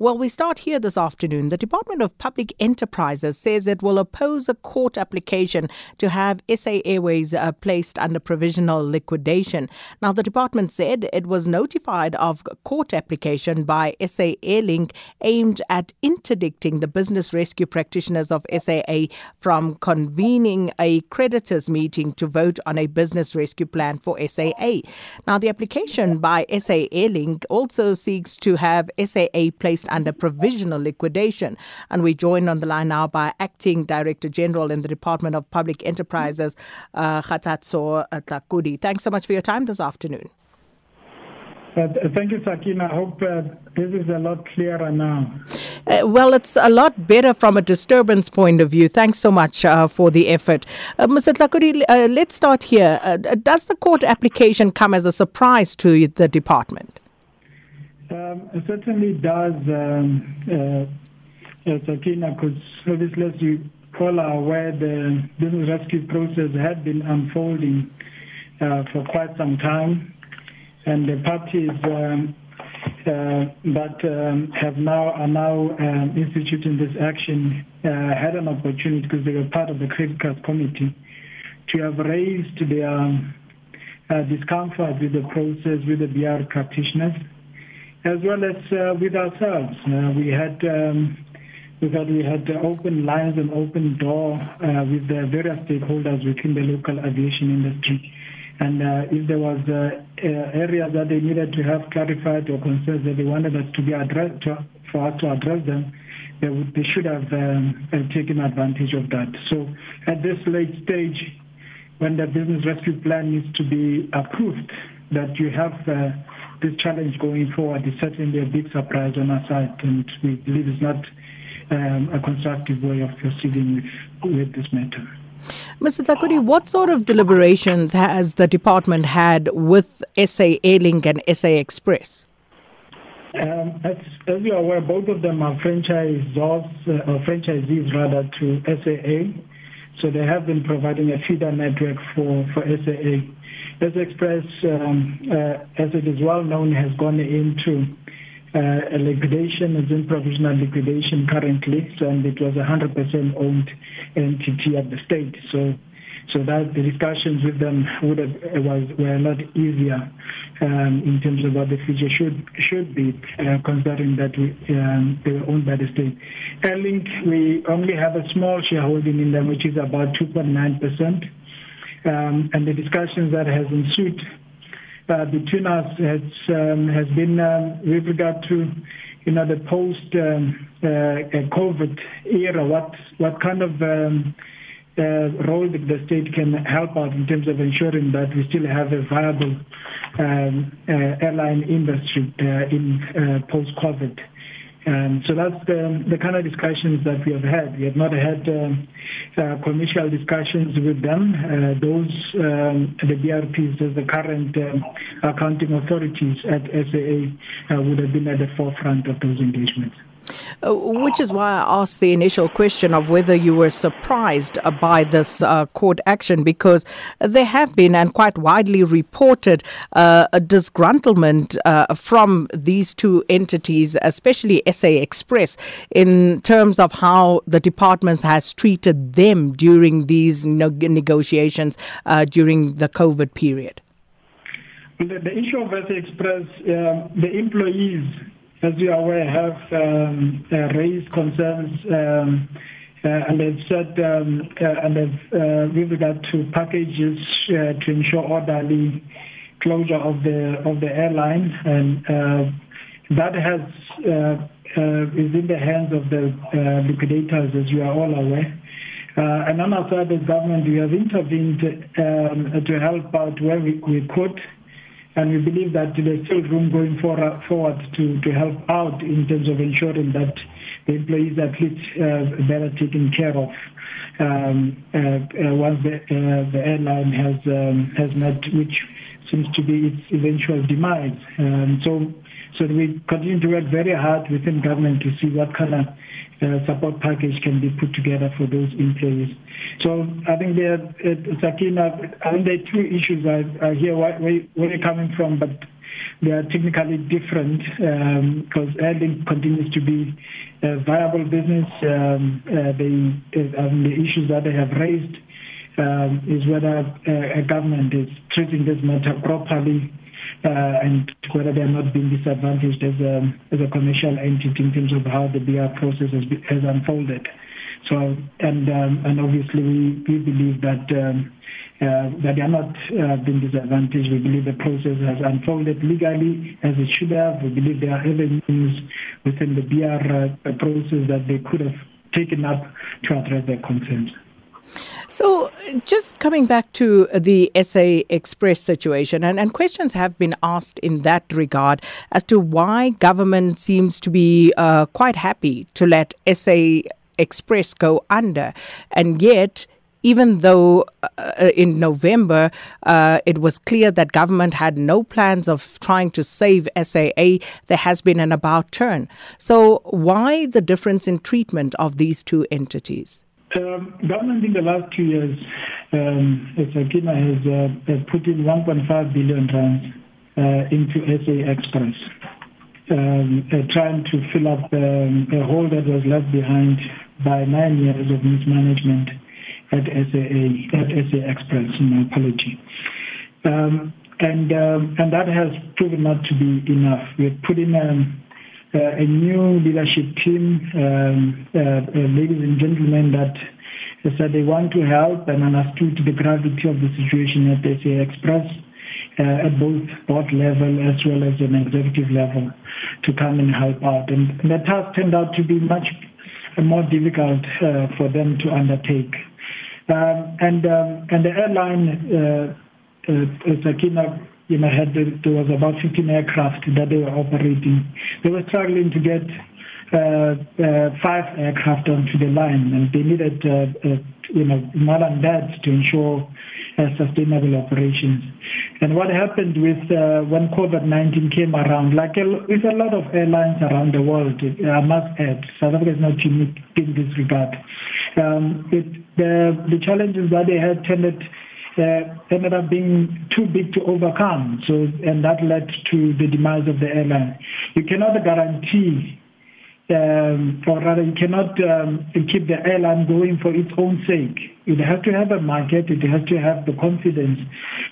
Well, we start here this afternoon. The Department of Public Enterprises says it will oppose a court application to have SA Airways uh, placed under provisional liquidation. Now, the department said it was notified of a court application by SA Airlink aimed at interdicting the business rescue practitioners of SAA from convening a creditors meeting to vote on a business rescue plan for SAA. Now, the application by SA Airlink also seeks to have SAA placed under provisional liquidation. And we joined on the line now by Acting Director General in the Department of Public Enterprises, uh, Kgathatso Tlhakudi. Thanks so much for your time this afternoon. Uh, thank you, Sakina. I hope uh, this is a lot clearer now. Uh, well, it's a lot better from a disturbance point of view. Thanks so much uh, for the effort. Uh, Mr. Tlhakudi, uh, let's start here. does the court application come as a surprise to the department? Um, it certainly does, um, uh, uh, Sakina, because obviously, as you all are aware, the business rescue process had been unfolding uh, for quite some time, and the parties um, uh, that have now are now instituting this action had an opportunity because they were part of the creditors committee to have raised their uh, discomfort with the process with the BR practitioners as well as uh, with ourselves. Uh, we had um, we had open lines and open door uh, with the various stakeholders within the local aviation industry. And if there was areas that they needed to have clarified or concerns that they wanted us to be addressed to, for us to address them, they, should have um, taken advantage of that. So at this late stage, when the business rescue plan needs to be approved, that you have this challenge going forward is certainly a big surprise on our side, and we believe it's not um, a constructive way of proceeding with, with this matter. Mr. Tlhakudi, what sort of deliberations has the department had with SA Airlink and SA Express? Um, as, as you are aware, both of them are franchisors uh, or franchisees rather to SAA, so they have been providing a feeder network for, for SAA. This Express, um, uh, as it is well known, has gone into uh, a liquidation, is in provisional liquidation currently, and it was a 100% owned entity at the state. So, so that the discussions with them would have was were a lot easier um, in terms of what the future should should be, uh, considering that we, um, they were owned by the state. Airlink, we only have a small shareholding in them, which is about 2.9 percent um, and the discussions that has ensued uh, between us has um, has been uh, with regard to you know the post um, uh, COVID era. What what kind of um, uh, role that the state can help out in terms of ensuring that we still have a viable um, uh, airline industry uh, in post COVID. Um, so that's the, the kind of discussions that we have had. We have not had um, uh, commercial discussions with them. Uh, those, um, the BRPs, the current um, accounting authorities at SAA, uh, would have been at the forefront of those engagements. Uh, which is why I asked the initial question of whether you were surprised uh, by this uh, court action, because there have been and quite widely reported uh, a disgruntlement from these two entities, especially SA Express, in terms of how the department has treated them during these negotiations during the COVID period. The, the issue of SA Express, the employees as you are aware, have um, uh, raised concerns um, uh, and they've said, um, uh, and they've, with regard to packages to ensure orderly closure of the of the airline, and that has is in the hands of the liquidators, as you are all aware. and on our side, as government, we have intervened to help out where we could and we believe that there's still room going forward to, to help out in terms of ensuring that the employees are at least uh, better taken care of um, uh, uh, once the, the airline has um, has met, which seems to be its eventual demise. Um, so, so we continue to work very hard within government to see what kind of support package can be put together for those employees. So I think there, uh, Sakina, I think there are two issues I, I hear where, where you're coming from, but they are technically different because um, Airlink continues to be a viable business. Um, uh, they, um, the issues that they have raised um, is whether uh, a government is treating this matter properly uh, and whether they are not being disadvantaged as a, as a commercial entity in terms of how the BR process has, has unfolded. So, and um, and obviously we, believe that um, uh, that they are not uh, being disadvantaged. We believe the process has unfolded legally as it should have. We believe there are avenues within the BR uh, process that they could have taken up to address their concerns. So, just coming back to the SA Express situation, and, and questions have been asked in that regard as to why government seems to be uh, quite happy to let SA Express go under, and yet even though uh, in November uh, it was clear that government had no plans of trying to save SAA, there has been an about turn. So, why the difference in treatment of these two entities? Um, government in the last two years, um, has uh, put in 1.5 billion rand uh, into SA Express, um, uh, trying to fill up um, a hole that was left behind by nine years of mismanagement at SAA, at SA Express, my apology. Um, and, um, and that has proven not to be enough. We have put in a, a new leadership team, um, uh, uh, ladies and gentlemen, that said they want to help and understood the gravity of the situation at SA Express. Uh, at both board level as well as an executive level to come and help out. And that task turned out to be much more difficult uh, for them to undertake. Um, and um, and the airline, uh, uh, Sakina, you know, had there was about 15 aircraft that they were operating. They were struggling to get uh, uh, five aircraft onto the line, and they needed, uh, uh, you know, more than that to ensure sustainable operations. And what happened with uh, when COVID-19 came around, like with a lot of airlines around the world, I must add, South Africa is not unique in this regard um, it, the, the challenges that they had tended uh, ended up being too big to overcome. So, and that led to the demise of the airline. You cannot guarantee, um, rather, you cannot um, keep the airline going for its own sake. It has to have a market. It has to have the confidence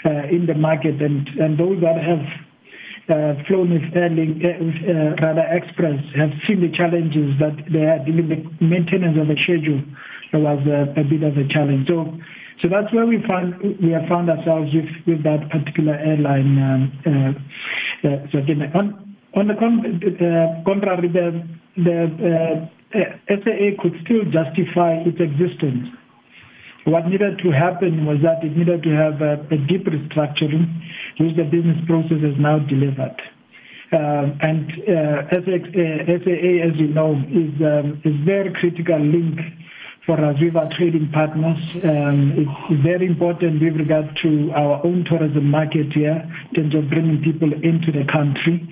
uh, in the market, and and those that have uh, flown with Airlink, uh, uh, rather Express, have seen the challenges that they had in the maintenance of the schedule was a, a bit of a challenge. So, so that's where we found we have found ourselves with, with that particular airline. Um, uh, uh, so again, on, on the con- uh, contrary, the, the SAA could still justify its existence. What needed to happen was that it needed to have a, a deep restructuring, which the business process has now delivered. Um, and uh, SAA, as you know, is um, is very critical link for us with our trading partners. Um, it's very important with regard to our own tourism market here in terms of bringing people into the country.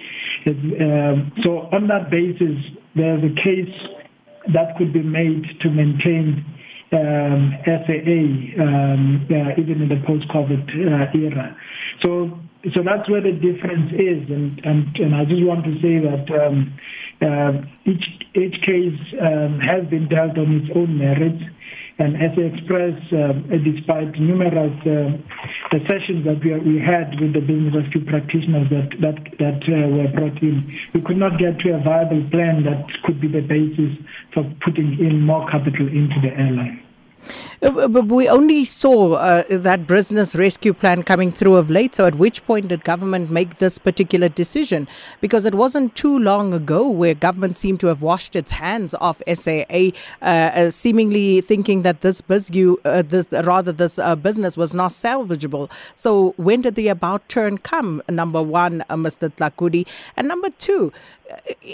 Um, so on that basis, there's a case that could be made to maintain um, SAA um, uh, even in the post-COVID uh, era. So so that's where the difference is, and and, and I just want to say that um, uh, each each case um, has been dealt on its own merits. And SA Express, uh, despite numerous uh, sessions that we, we had with the business rescue practitioners that that that uh, were brought in, we could not get to a viable plan that could be the basis for putting in more capital into the airline. Uh, we only saw uh, that business rescue plan coming through of late. So, at which point did government make this particular decision? Because it wasn't too long ago where government seemed to have washed its hands off SAA, uh, uh, seemingly thinking that this BizU, uh, this rather this uh, business was not salvageable. So, when did the about turn come? Number one, Mr. Tlhakudi, and number two,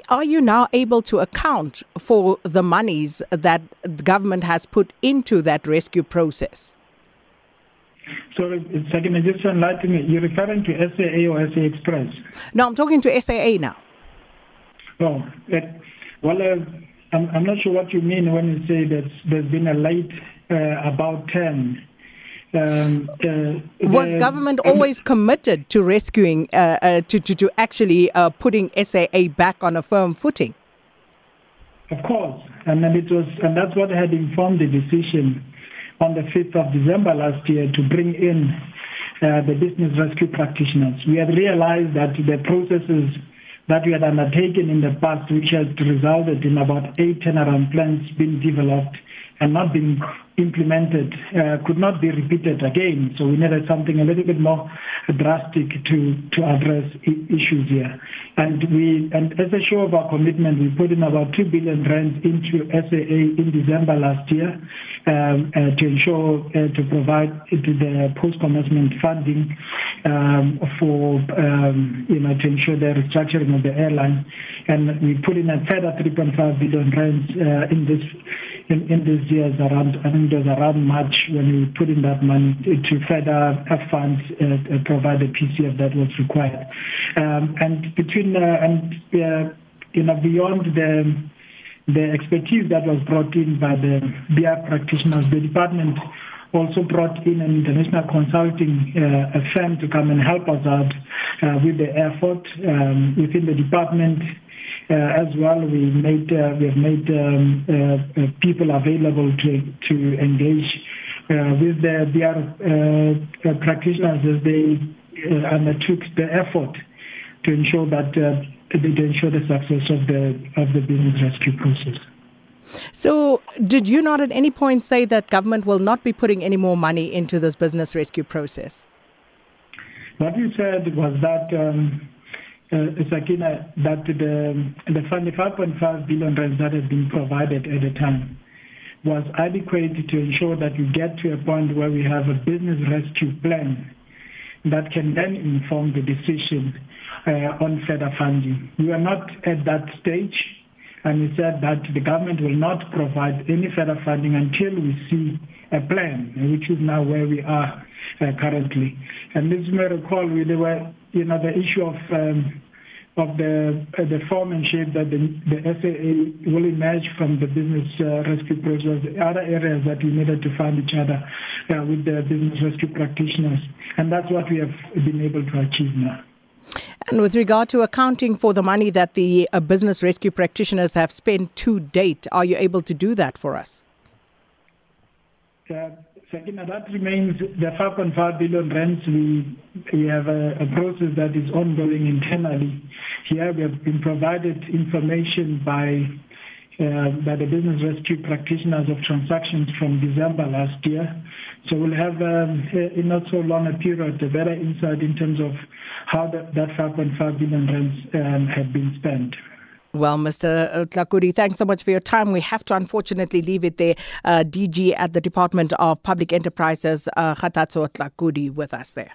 are you now able to account for the monies that the government has put into that rescue process? So, second, just enlighten me. You're referring to SAA or SA Express? No, I'm talking to SAA now. Oh, it, well, uh, I'm, I'm not sure what you mean when you say that there's been a late uh, about 10. Um, uh, was the, government always committed to rescuing, uh, uh, to, to, to actually uh, putting SAA back on a firm footing? Of course, and then it was, and that's what had informed the decision on the 5th of December last year to bring in uh, the business rescue practitioners. We had realized that the processes that we had undertaken in the past, which had resulted in about eight turnaround plans being developed and not being implemented uh, could not be repeated again. So we needed something a little bit more drastic to, to address I- issues here. And we, and as a show of our commitment, we put in about 2 billion rand into SAA in December last year um, uh, to ensure uh, to provide the post-commencement funding um, for um, you know to ensure the restructuring of the airline, and we put in a further 3.5 billion rand uh, in this in, in these years around, I think it was around March when we put in that money to further fund uh, provide the PCF that was required. Um, and between, uh, and, uh, you know, beyond the, the expertise that was brought in by the BR practitioners, the department also brought in an international consulting uh, firm to come and help us out uh, with the effort um, within the department. Uh, as well, we made uh, we have made um, uh, people available to to engage with the BR practitioners as they undertook the effort to ensure that to ensure the success of the of the business rescue process. So, did you not at any point say that government will not be putting any more money into this business rescue process? What we said was that um, Sakina, that the, the 5.5 billion rand that has been provided at the time was adequate to ensure that we get to a point where we have a business rescue plan that can then inform the decision uh, on further funding. We are not at that stage, and we said that the government will not provide any further funding until we see a plan, which is now where we are uh, currently. And as you may recall, we, there were, you know, the issue of um, of the uh, the form and shape that the, the SAA will emerge from the business uh, rescue process. Other areas that we needed to find each other uh, with the business rescue practitioners, and that's what we have been able to achieve now. And with regard to accounting for the money that the uh, business rescue practitioners have spent to date, are you able to do that for us? Uh, Sakina, that remains the 5.5 billion rands. We, have a, process that is ongoing internally. Here we have been provided information by, uh, by the business rescue practitioners of transactions from December last year. So we'll have um, in not so long a period a better insight in terms of how that, that 5.5 billion rands um, have been spent. Well, Mr. Tlhakudi, thanks so much for your time. We have to unfortunately leave it there. Uh, DG at the Department of Public Enterprises, uh, Kgathatso Tlhakudi, with us there.